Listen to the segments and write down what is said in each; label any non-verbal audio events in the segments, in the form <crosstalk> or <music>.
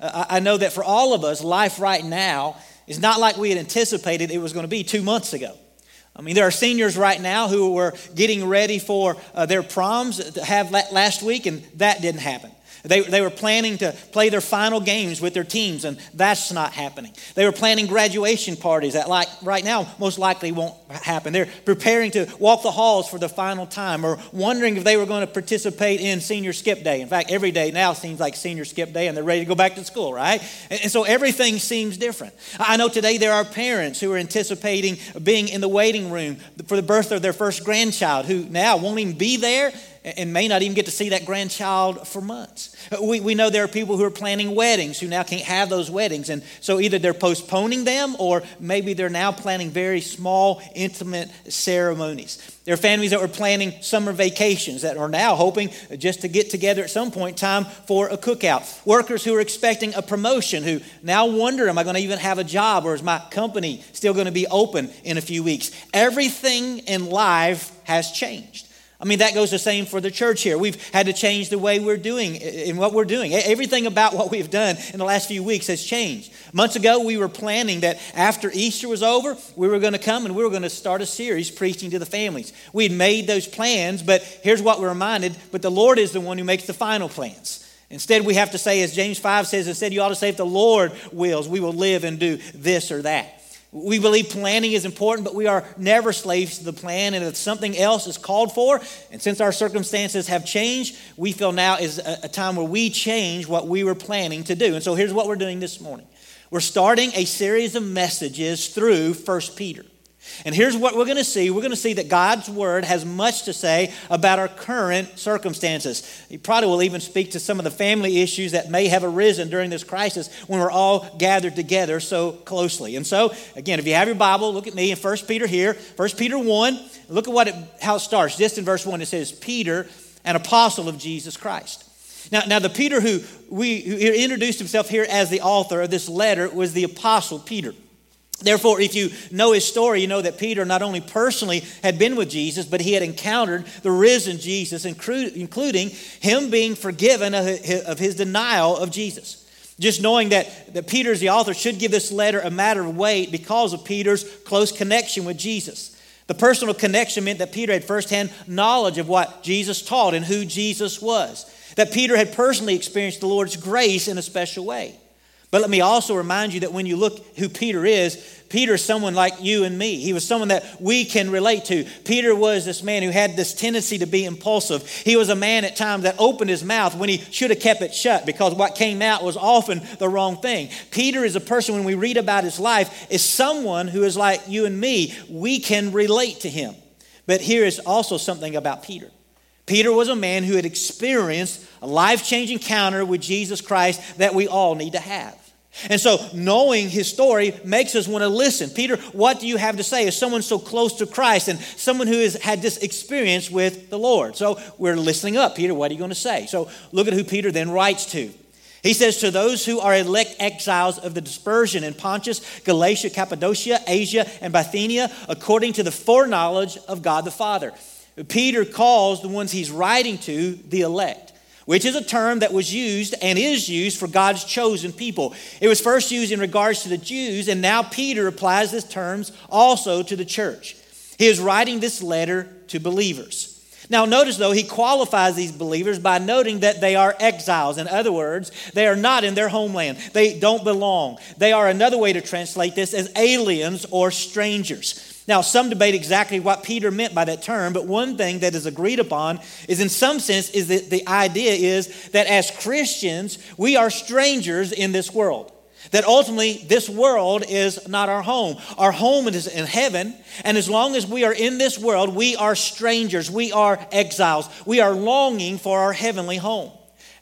I know that for all of us, life right now is not like we had anticipated it was going to be two months ago. I mean, there are seniors right now who were getting ready for uh, their proms to have last week, and that didn't happen. They, they were planning to play their final games with their teams, and that's not happening. They were planning graduation parties that, like right now, most likely won't happen. They're preparing to walk the halls for the final time, or wondering if they were going to participate in senior skip day. In fact, every day now seems like senior skip day, and they're ready to go back to school, right? And, and so everything seems different. I know today there are parents who are anticipating being in the waiting room for the birth of their first grandchild, who now won't even be there and may not even get to see that grandchild for months. We, we know there are people who are planning weddings who now can't have those weddings. And so either they're postponing them or maybe they're now planning very small, intimate ceremonies. There are families that were planning summer vacations that are now hoping just to get together at some point in time for a cookout. Workers who are expecting a promotion who now wonder, am I going to even have a job or is my company still going to be open in a few weeks? Everything in life has changed. I mean, that goes the same for the church here. We've had to change the way we're doing in what we're doing. Everything about what we've done in the last few weeks has changed. Months ago, we were planning that after Easter was over, we were going to come and we were going to start a series preaching to the families. We had made those plans, but here's what we're reminded but the Lord is the one who makes the final plans. Instead, we have to say, as James 5 says, instead, you ought to say, if the Lord wills, we will live and do this or that. We believe planning is important, but we are never slaves to the plan. And if something else is called for, and since our circumstances have changed, we feel now is a, a time where we change what we were planning to do. And so here's what we're doing this morning we're starting a series of messages through 1 Peter. And here's what we're going to see. We're going to see that God's word has much to say about our current circumstances. He probably will even speak to some of the family issues that may have arisen during this crisis when we're all gathered together so closely. And so, again, if you have your Bible, look at me in 1 Peter here. 1 Peter 1, look at what it, how it starts. Just in verse 1, it says, Peter, an apostle of Jesus Christ. Now, now the Peter who we who introduced himself here as the author of this letter was the apostle Peter. Therefore, if you know his story, you know that Peter not only personally had been with Jesus, but he had encountered the risen Jesus, including him being forgiven of his denial of Jesus. Just knowing that, that Peter, as the author, should give this letter a matter of weight because of Peter's close connection with Jesus. The personal connection meant that Peter had firsthand knowledge of what Jesus taught and who Jesus was. That Peter had personally experienced the Lord's grace in a special way. But let me also remind you that when you look who Peter is, Peter is someone like you and me. He was someone that we can relate to. Peter was this man who had this tendency to be impulsive. He was a man at times that opened his mouth when he should have kept it shut because what came out was often the wrong thing. Peter is a person, when we read about his life, is someone who is like you and me. We can relate to him. But here is also something about Peter. Peter was a man who had experienced a life changing encounter with Jesus Christ that we all need to have. And so, knowing his story makes us want to listen. Peter, what do you have to say as someone so close to Christ and someone who has had this experience with the Lord? So, we're listening up. Peter, what are you going to say? So, look at who Peter then writes to. He says, To those who are elect exiles of the dispersion in Pontus, Galatia, Cappadocia, Asia, and Bithynia, according to the foreknowledge of God the Father. Peter calls the ones he's writing to the elect, which is a term that was used and is used for God's chosen people. It was first used in regards to the Jews, and now Peter applies this terms also to the church. He is writing this letter to believers. Now, notice though, he qualifies these believers by noting that they are exiles. In other words, they are not in their homeland, they don't belong. They are another way to translate this as aliens or strangers. Now, some debate exactly what Peter meant by that term, but one thing that is agreed upon is, in some sense, is that the idea is that as Christians, we are strangers in this world. That ultimately, this world is not our home. Our home is in heaven, and as long as we are in this world, we are strangers, we are exiles, we are longing for our heavenly home.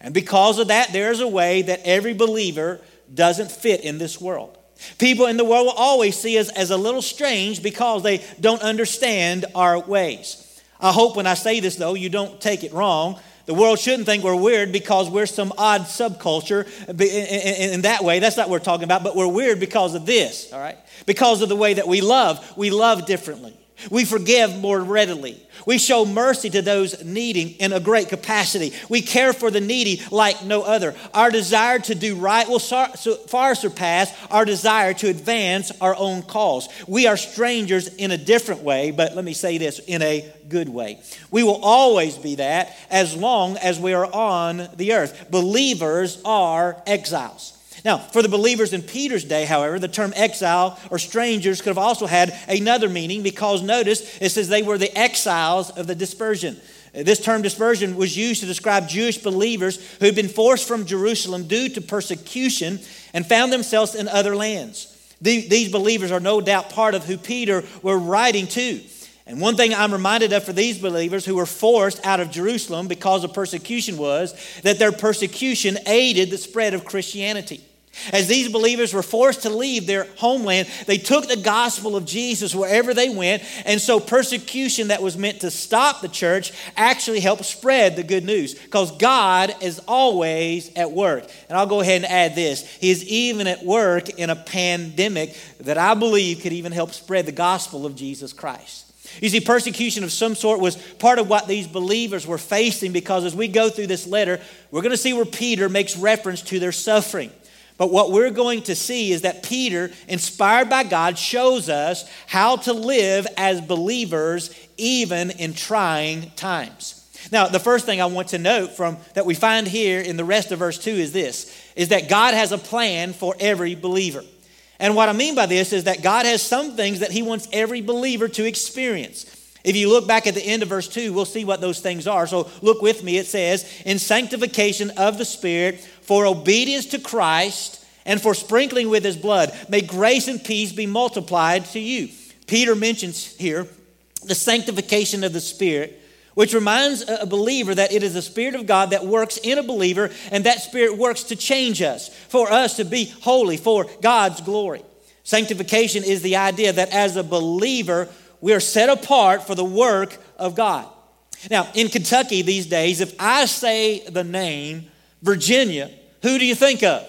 And because of that, there is a way that every believer doesn't fit in this world. People in the world will always see us as a little strange because they don't understand our ways. I hope when I say this, though, you don't take it wrong. The world shouldn't think we're weird because we're some odd subculture in that way. That's not what we're talking about, but we're weird because of this, all right? Because of the way that we love. We love differently. We forgive more readily. We show mercy to those needing in a great capacity. We care for the needy like no other. Our desire to do right will far surpass our desire to advance our own cause. We are strangers in a different way, but let me say this in a good way. We will always be that as long as we are on the earth. Believers are exiles. Now, for the believers in Peter's day, however, the term exile or strangers could have also had another meaning because notice it says they were the exiles of the dispersion. This term dispersion was used to describe Jewish believers who had been forced from Jerusalem due to persecution and found themselves in other lands. These believers are no doubt part of who Peter were writing to. And one thing I'm reminded of for these believers who were forced out of Jerusalem because of persecution was that their persecution aided the spread of Christianity. As these believers were forced to leave their homeland, they took the gospel of Jesus wherever they went. And so, persecution that was meant to stop the church actually helped spread the good news because God is always at work. And I'll go ahead and add this He is even at work in a pandemic that I believe could even help spread the gospel of Jesus Christ. You see, persecution of some sort was part of what these believers were facing because as we go through this letter, we're going to see where Peter makes reference to their suffering. But what we're going to see is that Peter, inspired by God, shows us how to live as believers even in trying times. Now, the first thing I want to note from that we find here in the rest of verse 2 is this is that God has a plan for every believer. And what I mean by this is that God has some things that he wants every believer to experience. If you look back at the end of verse 2, we'll see what those things are. So look with me. It says, In sanctification of the Spirit, for obedience to Christ, and for sprinkling with his blood, may grace and peace be multiplied to you. Peter mentions here the sanctification of the Spirit, which reminds a believer that it is the Spirit of God that works in a believer, and that Spirit works to change us, for us to be holy, for God's glory. Sanctification is the idea that as a believer, we are set apart for the work of God. Now, in Kentucky these days, if I say the name Virginia, who do you think of?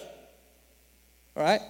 Right?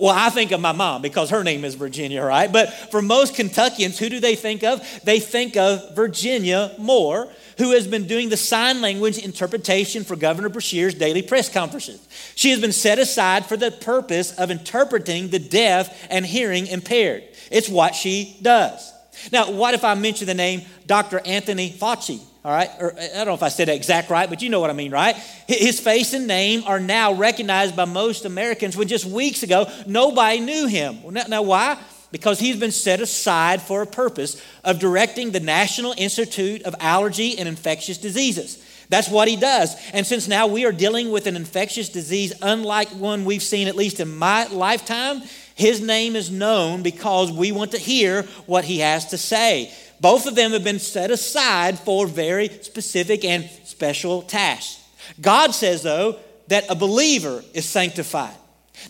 Well, I think of my mom because her name is Virginia, right? But for most Kentuckians, who do they think of? They think of Virginia Moore, who has been doing the sign language interpretation for Governor Beshear's daily press conferences. She has been set aside for the purpose of interpreting the deaf and hearing impaired. It's what she does. Now, what if I mention the name Dr. Anthony Fauci? All right, or I don't know if I said that exact right, but you know what I mean, right? His face and name are now recognized by most Americans when just weeks ago nobody knew him. Now, why? Because he's been set aside for a purpose of directing the National Institute of Allergy and Infectious Diseases. That's what he does. And since now we are dealing with an infectious disease unlike one we've seen, at least in my lifetime, his name is known because we want to hear what he has to say. Both of them have been set aside for very specific and special tasks. God says, though, that a believer is sanctified,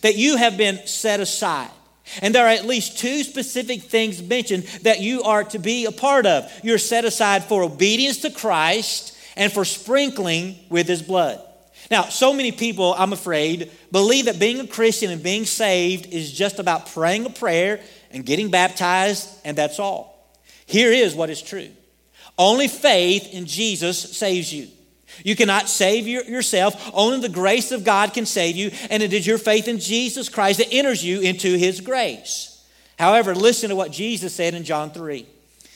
that you have been set aside. And there are at least two specific things mentioned that you are to be a part of. You're set aside for obedience to Christ and for sprinkling with his blood. Now, so many people, I'm afraid, believe that being a Christian and being saved is just about praying a prayer and getting baptized, and that's all. Here is what is true only faith in Jesus saves you. You cannot save your, yourself. Only the grace of God can save you, and it is your faith in Jesus Christ that enters you into His grace. However, listen to what Jesus said in John 3.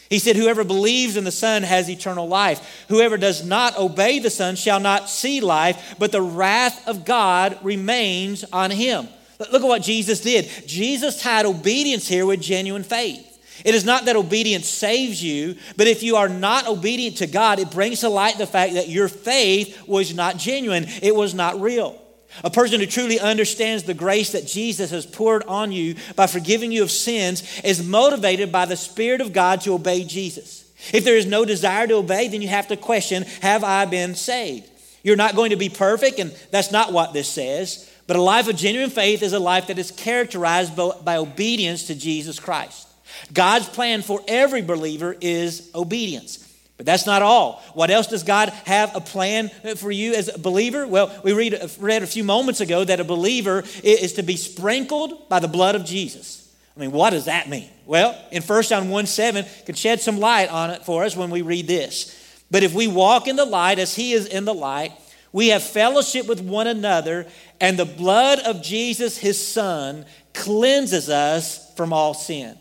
He said, Whoever believes in the Son has eternal life. Whoever does not obey the Son shall not see life, but the wrath of God remains on him. Look at what Jesus did. Jesus tied obedience here with genuine faith. It is not that obedience saves you, but if you are not obedient to God, it brings to light the fact that your faith was not genuine, it was not real. A person who truly understands the grace that Jesus has poured on you by forgiving you of sins is motivated by the Spirit of God to obey Jesus. If there is no desire to obey, then you have to question Have I been saved? You're not going to be perfect, and that's not what this says. But a life of genuine faith is a life that is characterized by obedience to Jesus Christ. God's plan for every believer is obedience. But that's not all. What else does God have a plan for you as a believer? Well, we read, read a few moments ago that a believer is to be sprinkled by the blood of Jesus. I mean, what does that mean? Well, in 1 John 1 7, can shed some light on it for us when we read this. But if we walk in the light as he is in the light, we have fellowship with one another, and the blood of Jesus, his son, cleanses us from all sin.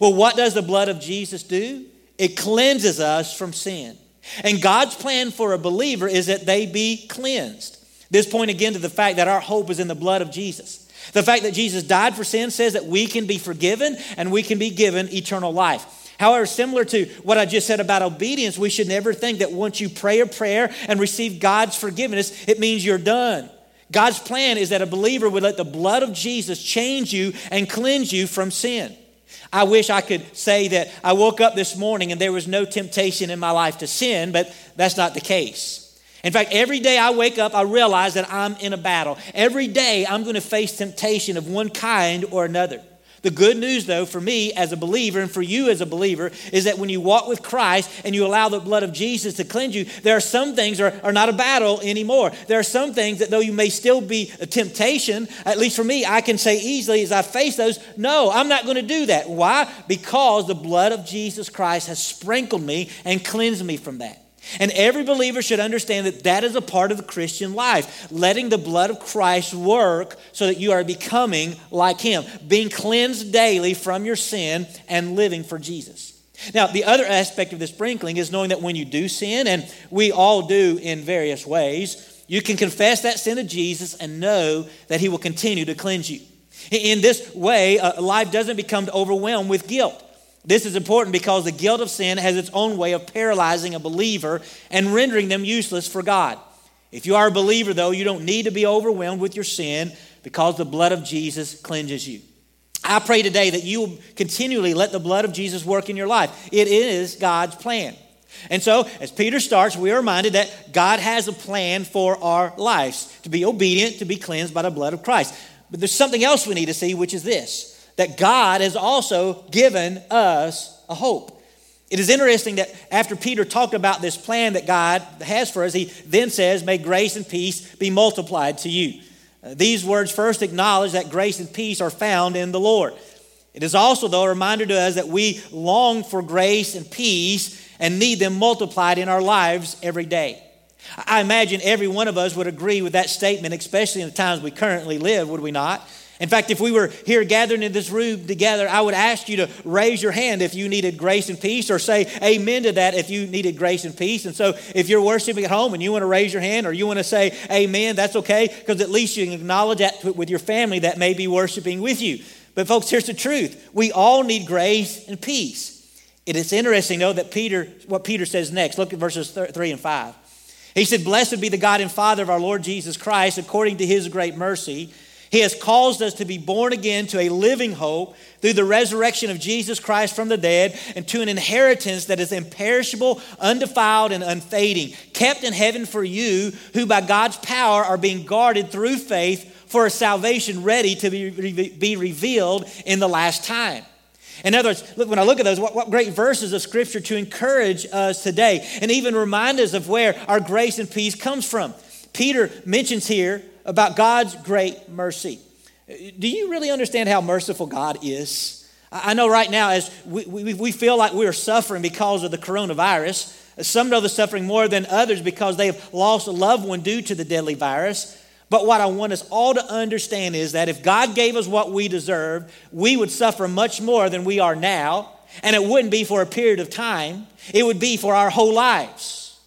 Well, what does the blood of Jesus do? It cleanses us from sin. And God's plan for a believer is that they be cleansed. This point again to the fact that our hope is in the blood of Jesus. The fact that Jesus died for sin says that we can be forgiven and we can be given eternal life. However, similar to what I just said about obedience, we should never think that once you pray a prayer and receive God's forgiveness, it means you're done. God's plan is that a believer would let the blood of Jesus change you and cleanse you from sin. I wish I could say that I woke up this morning and there was no temptation in my life to sin, but that's not the case. In fact, every day I wake up, I realize that I'm in a battle. Every day I'm going to face temptation of one kind or another. The good news, though, for me as a believer and for you as a believer, is that when you walk with Christ and you allow the blood of Jesus to cleanse you, there are some things are, are not a battle anymore. There are some things that, though you may still be a temptation, at least for me, I can say easily as I face those, no, I'm not going to do that. Why? Because the blood of Jesus Christ has sprinkled me and cleansed me from that. And every believer should understand that that is a part of the Christian life, letting the blood of Christ work so that you are becoming like Him, being cleansed daily from your sin and living for Jesus. Now, the other aspect of the sprinkling is knowing that when you do sin, and we all do in various ways, you can confess that sin to Jesus and know that He will continue to cleanse you. In this way, uh, life doesn't become overwhelmed with guilt. This is important because the guilt of sin has its own way of paralyzing a believer and rendering them useless for God. If you are a believer, though, you don't need to be overwhelmed with your sin because the blood of Jesus cleanses you. I pray today that you will continually let the blood of Jesus work in your life. It is God's plan. And so, as Peter starts, we are reminded that God has a plan for our lives to be obedient, to be cleansed by the blood of Christ. But there's something else we need to see, which is this that God has also given us a hope. It is interesting that after Peter talked about this plan that God has for us, he then says, May grace and peace be multiplied to you. Uh, these words first acknowledge that grace and peace are found in the Lord. It is also, though, a reminder to us that we long for grace and peace and need them multiplied in our lives every day. I imagine every one of us would agree with that statement, especially in the times we currently live, would we not? In fact, if we were here gathered in this room together, I would ask you to raise your hand if you needed grace and peace, or say amen to that if you needed grace and peace. And so, if you're worshiping at home and you want to raise your hand or you want to say amen, that's okay, because at least you can acknowledge that with your family that may be worshiping with you. But, folks, here's the truth we all need grace and peace. It is interesting, though, that Peter, what Peter says next. Look at verses 3 and 5. He said, Blessed be the God and Father of our Lord Jesus Christ, according to his great mercy he has caused us to be born again to a living hope through the resurrection of Jesus Christ from the dead and to an inheritance that is imperishable, undefiled, and unfading, kept in heaven for you, who by God's power are being guarded through faith for a salvation ready to be, be revealed in the last time. In other words, look, when I look at those, what, what, great verses of Scripture to encourage us today and even remind us of where our grace and peace comes from. Peter mentions here about God's great mercy. Do you really understand how merciful God is? I know right now, as we, we, we feel like we are suffering because of the coronavirus, some know the suffering more than others because they have lost a loved one due to the deadly virus. But what I want us all to understand is that if God gave us what we deserved, we would suffer much more than we are now. And it wouldn't be for a period of time, it would be for our whole lives.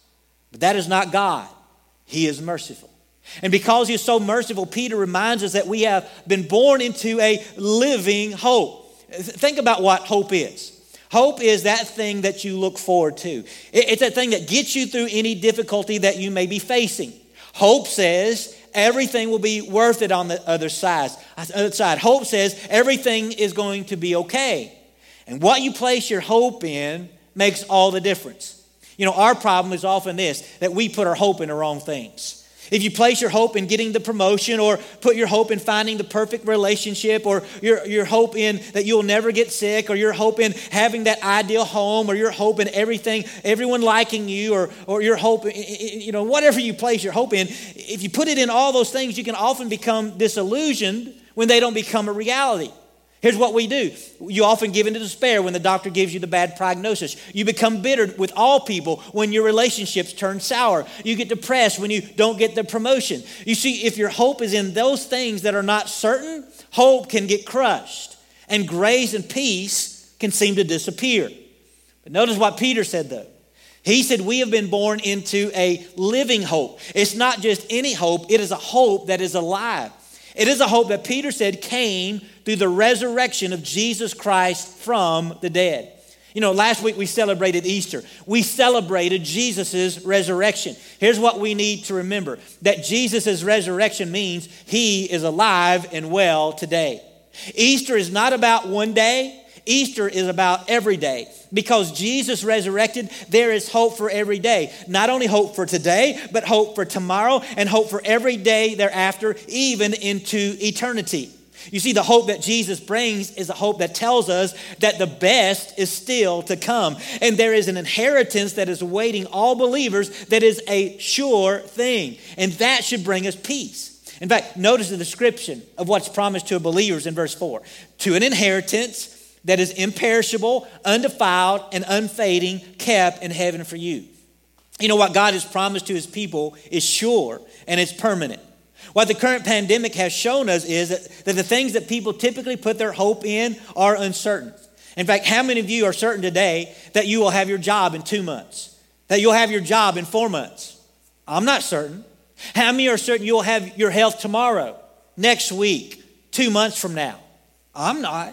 But that is not God, He is merciful. And because he's so merciful, Peter reminds us that we have been born into a living hope. Think about what hope is. Hope is that thing that you look forward to. It's that thing that gets you through any difficulty that you may be facing. Hope says everything will be worth it on the other side. Uh, other side. Hope says everything is going to be okay. And what you place your hope in makes all the difference. You know, our problem is often this that we put our hope in the wrong things. If you place your hope in getting the promotion or put your hope in finding the perfect relationship or your, your hope in that you'll never get sick or your hope in having that ideal home or your hope in everything, everyone liking you or, or your hope, you know, whatever you place your hope in, if you put it in all those things, you can often become disillusioned when they don't become a reality. Here's what we do. You often give into despair when the doctor gives you the bad prognosis. You become bitter with all people when your relationships turn sour. You get depressed when you don't get the promotion. You see, if your hope is in those things that are not certain, hope can get crushed, and grace and peace can seem to disappear. But notice what Peter said, though. He said, We have been born into a living hope. It's not just any hope, it is a hope that is alive. It is a hope that Peter said came through the resurrection of Jesus Christ from the dead. You know, last week we celebrated Easter. We celebrated Jesus' resurrection. Here's what we need to remember that Jesus' resurrection means he is alive and well today. Easter is not about one day, Easter is about every day. Because Jesus resurrected, there is hope for every day. Not only hope for today, but hope for tomorrow and hope for every day thereafter, even into eternity. You see, the hope that Jesus brings is a hope that tells us that the best is still to come. And there is an inheritance that is awaiting all believers that is a sure thing. And that should bring us peace. In fact, notice the description of what's promised to believers in verse 4 to an inheritance that is imperishable, undefiled, and unfading, kept in heaven for you. You know what God has promised to his people is sure and it's permanent. What the current pandemic has shown us is that, that the things that people typically put their hope in are uncertain. In fact, how many of you are certain today that you will have your job in two months? That you'll have your job in four months? I'm not certain. How many are certain you'll have your health tomorrow, next week, two months from now? I'm not.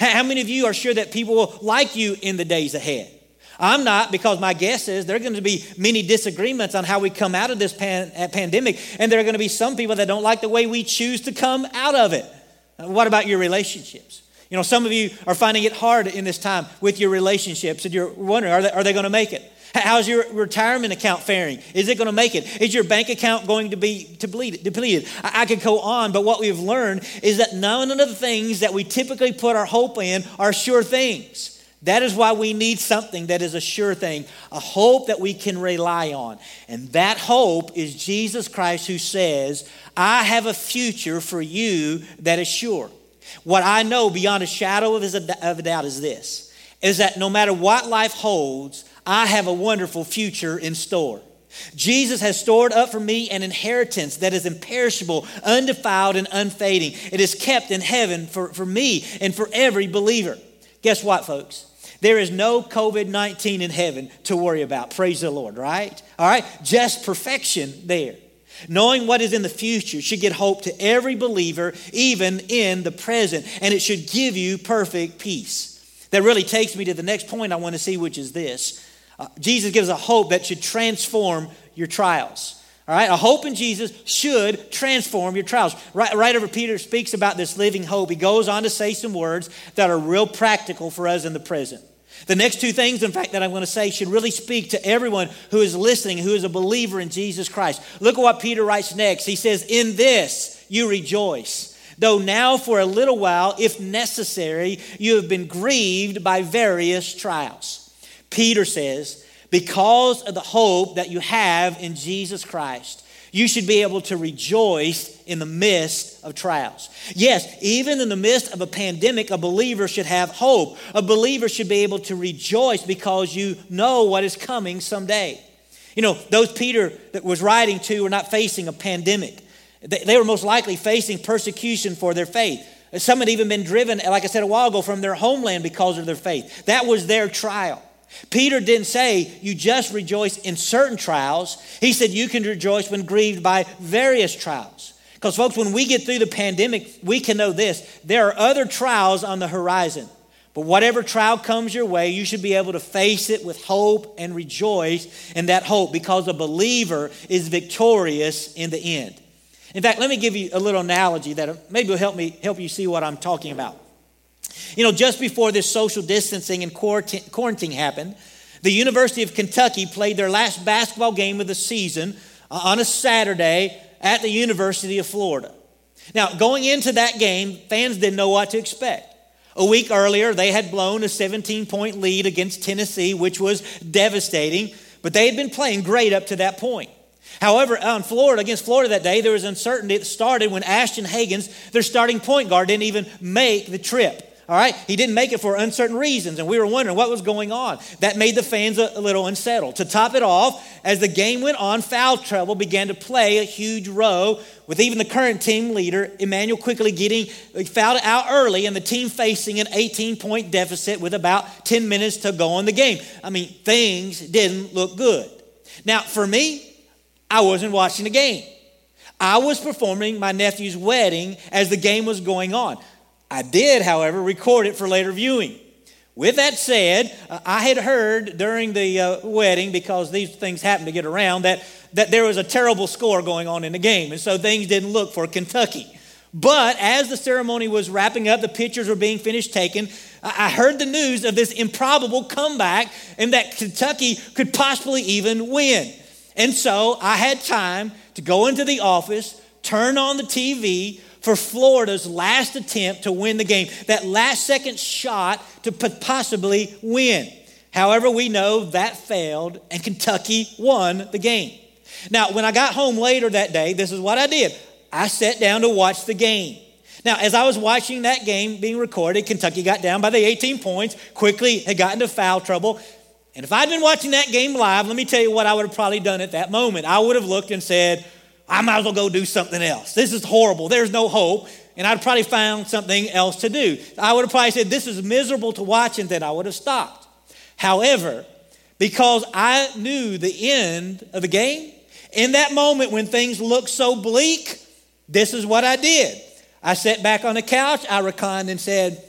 How many of you are sure that people will like you in the days ahead? I'm not because my guess is there are going to be many disagreements on how we come out of this pan- uh, pandemic, and there are going to be some people that don't like the way we choose to come out of it. Uh, what about your relationships? You know, some of you are finding it hard in this time with your relationships, and you're wondering, are they, are they going to make it? How's your retirement account faring? Is it going to make it? Is your bank account going to be depleted? I, I could go on, but what we've learned is that none of the things that we typically put our hope in are sure things. That is why we need something that is a sure thing, a hope that we can rely on. And that hope is Jesus Christ who says, I have a future for you that is sure. What I know beyond a shadow of a doubt is this is that no matter what life holds, I have a wonderful future in store. Jesus has stored up for me an inheritance that is imperishable, undefiled, and unfading. It is kept in heaven for, for me and for every believer. Guess what, folks? There is no COVID 19 in heaven to worry about. Praise the Lord, right? All right? Just perfection there. Knowing what is in the future should get hope to every believer, even in the present, and it should give you perfect peace. That really takes me to the next point I want to see, which is this uh, Jesus gives a hope that should transform your trials. All right, a hope in Jesus should transform your trials. Right, right over Peter speaks about this living hope. He goes on to say some words that are real practical for us in the present. The next two things, in fact, that I'm going to say should really speak to everyone who is listening, who is a believer in Jesus Christ. Look at what Peter writes next. He says, In this you rejoice, though now for a little while, if necessary, you have been grieved by various trials. Peter says, Because of the hope that you have in Jesus Christ, you should be able to rejoice in the midst of trials. Yes, even in the midst of a pandemic, a believer should have hope. A believer should be able to rejoice because you know what is coming someday. You know, those Peter that was writing to were not facing a pandemic. They were most likely facing persecution for their faith. Some had even been driven, like I said a while ago, from their homeland because of their faith. That was their trial. Peter didn't say you just rejoice in certain trials. He said you can rejoice when grieved by various trials. Because, folks, when we get through the pandemic, we can know this there are other trials on the horizon. But whatever trial comes your way, you should be able to face it with hope and rejoice in that hope because a believer is victorious in the end. In fact, let me give you a little analogy that maybe will help me help you see what I'm talking about. You know, just before this social distancing and quarantine happened, the University of Kentucky played their last basketball game of the season uh, on a Saturday at the University of Florida. Now, going into that game, fans didn't know what to expect. A week earlier, they had blown a 17 point lead against Tennessee, which was devastating, but they had been playing great up to that point. However, on Florida, against Florida that day, there was uncertainty that started when Ashton Hagans, their starting point guard, didn't even make the trip. All right, he didn't make it for uncertain reasons, and we were wondering what was going on. That made the fans a, little unsettled. To top it off, as the game went on, foul trouble began to play a huge role, with even the current team leader, Immanuel Quickley getting fouled out early, and the team facing an 18 point deficit with about 10 minutes to go in the game. I mean, things didn't look good. Now, for me, I wasn't watching the game. I was performing my nephew's wedding as the game was going on. I did, however, record it for later viewing. With that said, uh, I had heard during the uh, wedding, because these things happen to get around, that, that there was a terrible score going on in the game. And so things didn't look for Kentucky. But as the ceremony was wrapping up, the pictures were being finished taken. I heard the news of this improbable comeback and that Kentucky could possibly even win. And so I had time to go into the office, turn on the TV, for Florida's last attempt to win the game, that last second shot to possibly win. However, we know that failed and Kentucky won the game. Now, when I got home later that day, this is what I did I sat down to watch the game. Now, as I was watching that game being recorded, Kentucky got down by the 18 points, quickly had gotten into foul trouble. And if I'd been watching that game live, let me tell you what I would have probably done at that moment. I would have looked and said, I might as well go do something else. This is horrible. There's no hope. And I'd probably found something else to do. I would have probably said, This is miserable to watch, and then I would have stopped. However, because I knew the end of the game, in that moment when things looked so bleak, this is what I did. I sat back on the couch, I reclined and said,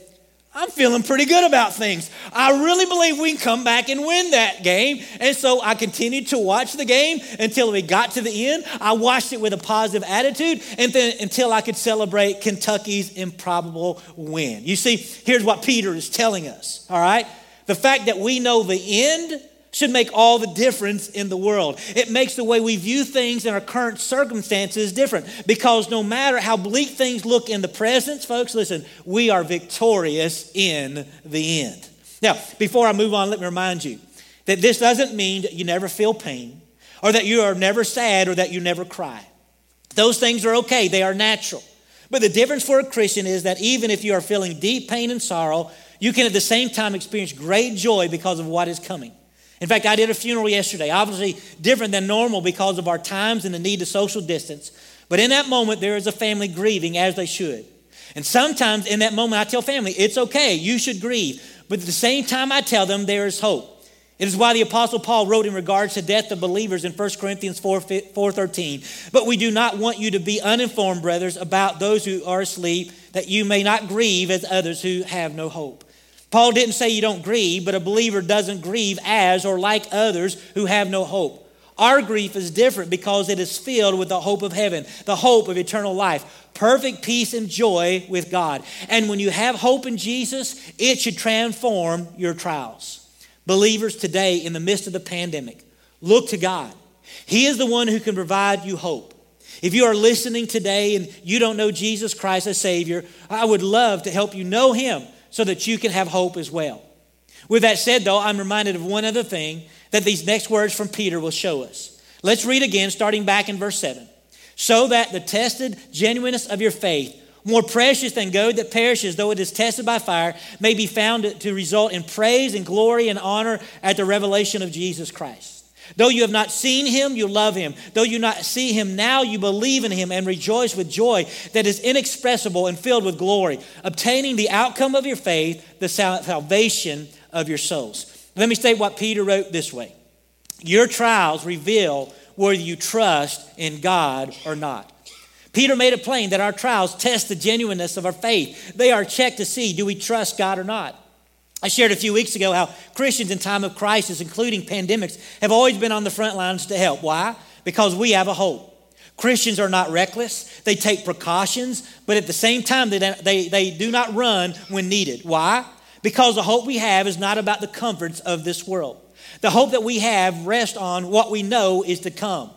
I'm feeling pretty good about things. I really believe we can come back and win that game. And so I continued to watch the game until we got to the end. I watched it with a positive attitude and then until I could celebrate Kentucky's improbable win. You see, here's what Peter is telling us, all right? The fact that we know the end should make all the difference in the world. It makes the way we view things in our current circumstances different because no matter how bleak things look in the present, folks, listen, we are victorious in the end. Now, before I move on, let me remind you that this doesn't mean that you never feel pain or that you are never sad or that you never cry. Those things are okay, they are natural. But the difference for a Christian is that even if you are feeling deep pain and sorrow, you can at the same time experience great joy because of what is coming. In fact, I did a funeral yesterday, obviously different than normal because of our times and the need to social distance. But in that moment, there is a family grieving as they should. And sometimes in that moment, I tell family, it's okay, you should grieve. But at the same time, I tell them there is hope. It is why the Apostle Paul wrote in regards to death of believers in 1 Corinthians 4, 4.13, But we do not want you to be uninformed, brothers, about those who are asleep, that you may not grieve as others who have no hope. Paul didn't say you don't grieve, but a believer doesn't grieve as or like others who have no hope. Our grief is different because it is filled with the hope of heaven, the hope of eternal life, perfect peace and joy with God. And when you have hope in Jesus, it should transform your trials. Believers today, in the midst of the pandemic, look to God. He is the one who can provide you hope. If you are listening today and you don't know Jesus Christ as Savior, I would love to help you know Him so that you can have hope as well. With that said, though, I'm reminded of one other thing that these next words from Peter will show us. Let's read again, starting back in verse 7. So that the tested genuineness of your faith, more precious than gold that perishes, though it is tested by fire, may be found to result in praise and glory and honor at the revelation of Jesus Christ. Though you have not seen him, you love him. Though you not see him now, you believe in him and rejoice with joy that is inexpressible and filled with glory, obtaining the outcome of your faith, the salvation of your souls. Let me state what Peter wrote this way Your trials reveal whether you trust in God or not. Peter made it plain that our trials test the genuineness of our faith. They are checked to see do we trust God or not. I shared a few weeks ago how Christians in time of crisis, including pandemics, have always been on the front lines to help. Why? Because we have a hope. Christians are not reckless. They take precautions, but at the same time, they, they, they do not run when needed. Why? Because the hope we have is not about the comforts of this world. The hope that we have rests on what we know is to come.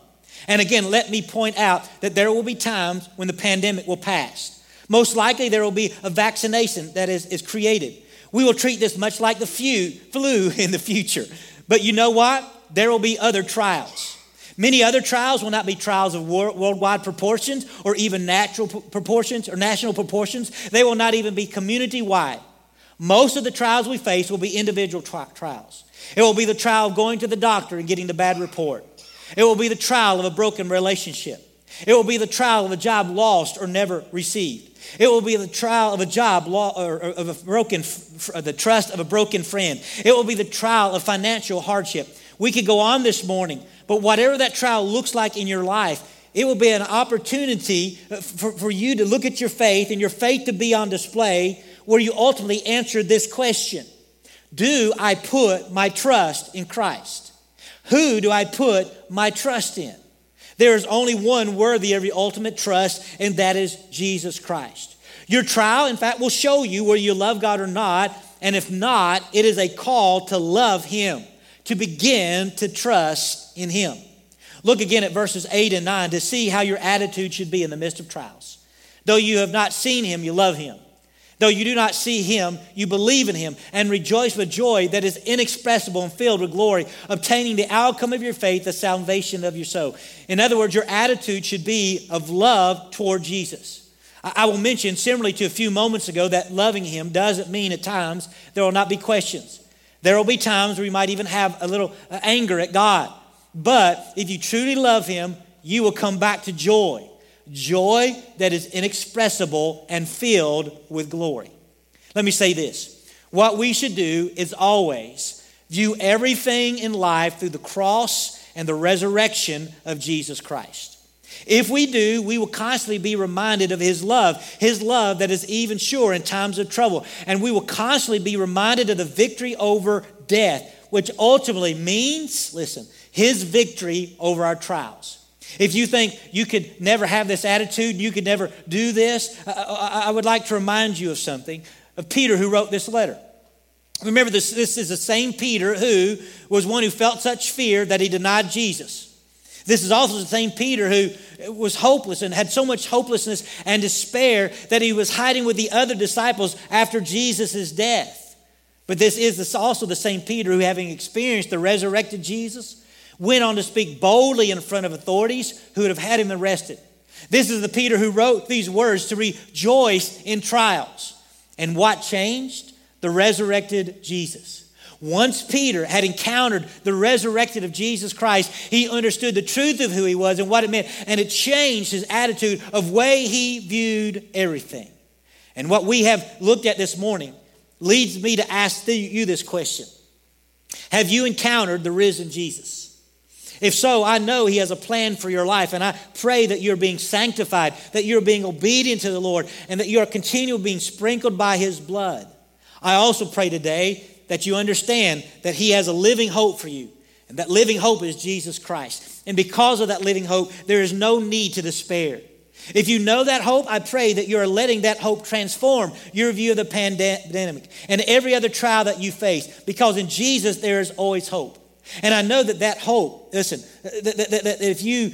And again, let me point out that there will be times when the pandemic will pass. Most likely, there will be a vaccination that is, is created. We will treat this much like the flu <laughs> in the future. But you know what? There will be other trials. Many other trials will not be trials of worldwide proportions or even natural proportions or national proportions. They will not even be community wide. Most of the trials we face will be individual tri- trials. It will be the trial of going to the doctor and getting the bad report. It will be the trial of a broken relationship. It will be the trial of a job lost or never received. It will be the trial of a job law, or of a broken, the trust of a broken friend. It will be the trial of financial hardship. We could go on this morning, but whatever that trial looks like in your life, it will be an opportunity uh, for, for you to look at your faith and your faith to be on display where you ultimately answer this question Do I put my trust in Christ? Who do I put my trust in? There is only one worthy of your ultimate trust, and that is Jesus Christ. Your trial, in fact, will show you whether you love God or not, and if not, it is a call to love Him, to begin to trust in Him. Look again at verses 8 and 9 to see how your attitude should be in the midst of trials. Though you have not seen Him, you love Him. Though you do not see him, you believe in him and rejoice with joy that is inexpressible and filled with glory, obtaining the outcome of your faith, the salvation of your soul. In other words, your attitude should be of love toward Jesus. I will mention, similarly to a few moments ago, that loving him doesn't mean at times there will not be questions. There will be times where you might even have a little uh, anger at God. But if you truly love him, you will come back to joy joy that is inexpressible and filled with glory. Let me say this what we should do is always view everything in life through the cross and the resurrection of Jesus Christ. If we do, we will constantly be reminded of His love, His love that is even sure in times of trouble. And we will constantly be reminded of the victory over death, which ultimately means, listen, His victory over our trials. If you think you could never have this attitude, you could never do this, I, would like to remind you of something of Peter who wrote this letter. Remember, this, this is the same Peter who was one who felt such fear that he denied Jesus. This is also the same Peter who was hopeless and had so much hopelessness and despair that he was hiding with the other disciples after Jesus' death. But this is also the same Peter who, having experienced the resurrected Jesus, went on to speak boldly in front of authorities who would have had him arrested. This is the Peter who wrote these words to rejoice in trials. And what changed? The resurrected Jesus. Once Peter had encountered the resurrected of Jesus Christ, he understood the truth of who he was and what it meant, and it changed his attitude of way he viewed everything. And what we have looked at this morning leads me to ask you this question Have you encountered the risen Jesus? If so, I know He has a plan for your life, and I pray that you're being sanctified, that you're being obedient to the Lord, and that you're continually being sprinkled by His blood. I also pray today that you understand that He has a living hope for you, and that living hope is Jesus Christ. And because of that living hope, there is no need to despair. If you know that hope, I pray that you're letting that hope transform your view of the pandemic and every other trial that you face, because in Jesus there is always hope. And I know that that hope, listen, that, that, that if you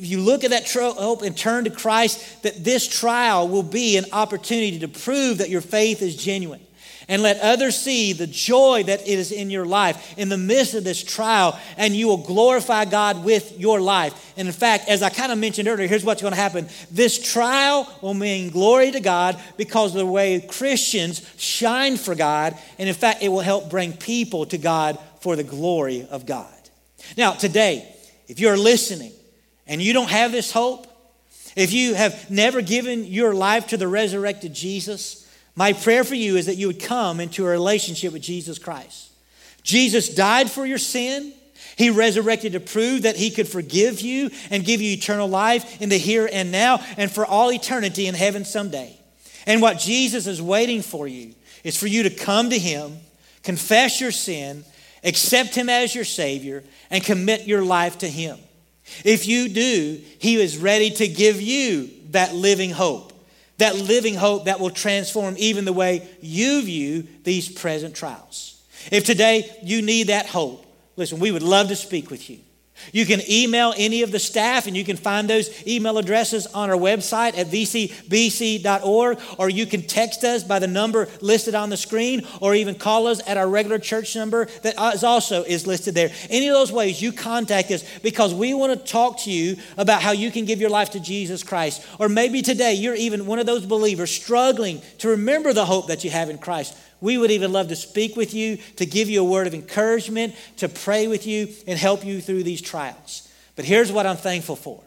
if you look at that hope and turn to Christ, that this trial will be an opportunity to prove that your faith is genuine. And let others see the joy that is in your life in the midst of this trial, and you will glorify God with your life. And in fact, as I kind of mentioned earlier, here's what's going to happen this trial will mean glory to God because of the way Christians shine for God. And in fact, it will help bring people to God for the glory of God. Now, today, if you're listening and you don't have this hope, if you have never given your life to the resurrected Jesus, my prayer for you is that you would come into a relationship with Jesus Christ. Jesus died for your sin. He resurrected to prove that He could forgive you and give you eternal life in the here and now and for all eternity in heaven someday. And what Jesus is waiting for you is for you to come to Him, confess your sin, accept Him as your Savior, and commit your life to Him. If you do, He is ready to give you that living hope, that living hope that will transform even the way you view these present trials. If today you need that hope, listen, we would love to speak with you. You can email any of the staff, and you can find those email addresses on our website at vcbc.org, or you can text us by the number listed on the screen, or even call us at our regular church number that is also is listed there. Any of those ways, you contact us because we want to talk to you about how you can give your life to Jesus Christ. Or maybe today you're even one of those believers struggling to remember the hope that you have in Christ. We would even love to speak with you, to give you a word of encouragement, to pray with you, and help you through these trials. But here's what I'm thankful for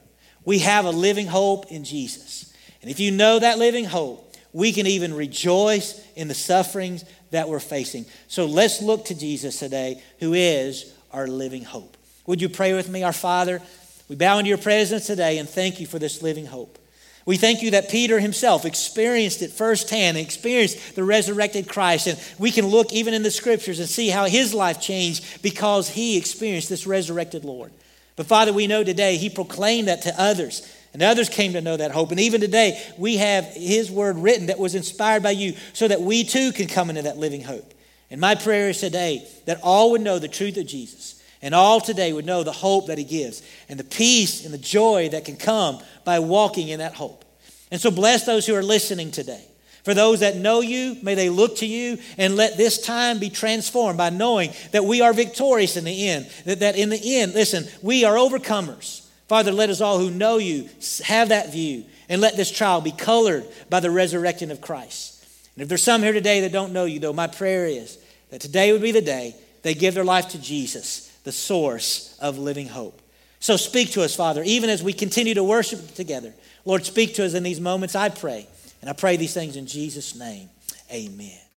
we have a living hope in Jesus. And if you know that living hope, we can even rejoice in the sufferings that we're facing. So let's look to Jesus today, who is our living hope. Would you pray with me, our Father? We bow into your presence today and thank you for this living hope. We thank you that Peter himself experienced it firsthand, experienced the resurrected Christ. And we can look even in the scriptures and see how his life changed because he experienced this resurrected Lord. But Father, we know today he proclaimed that to others, and others came to know that hope. And even today, we have his word written that was inspired by you so that we too can come into that living hope. And my prayer is today that all would know the truth of Jesus and all today would know the hope that He gives and the peace and the joy that can come by walking in that hope. And so bless those who are listening today. For those that know you, may they look to you and let this time be transformed by knowing that we are victorious in the end. That, that in the end, listen, we are overcomers. Father, let us all who know you have that view and let this trial be colored by the resurrection of Christ. And if there's some here today that don't know you, though, my prayer is that today would be the day they give their life to Jesus the source of living hope. So speak to us, Father, even as we continue to worship together. Lord, speak to us in these moments, I pray. And I pray these things in Jesus' name. Amen.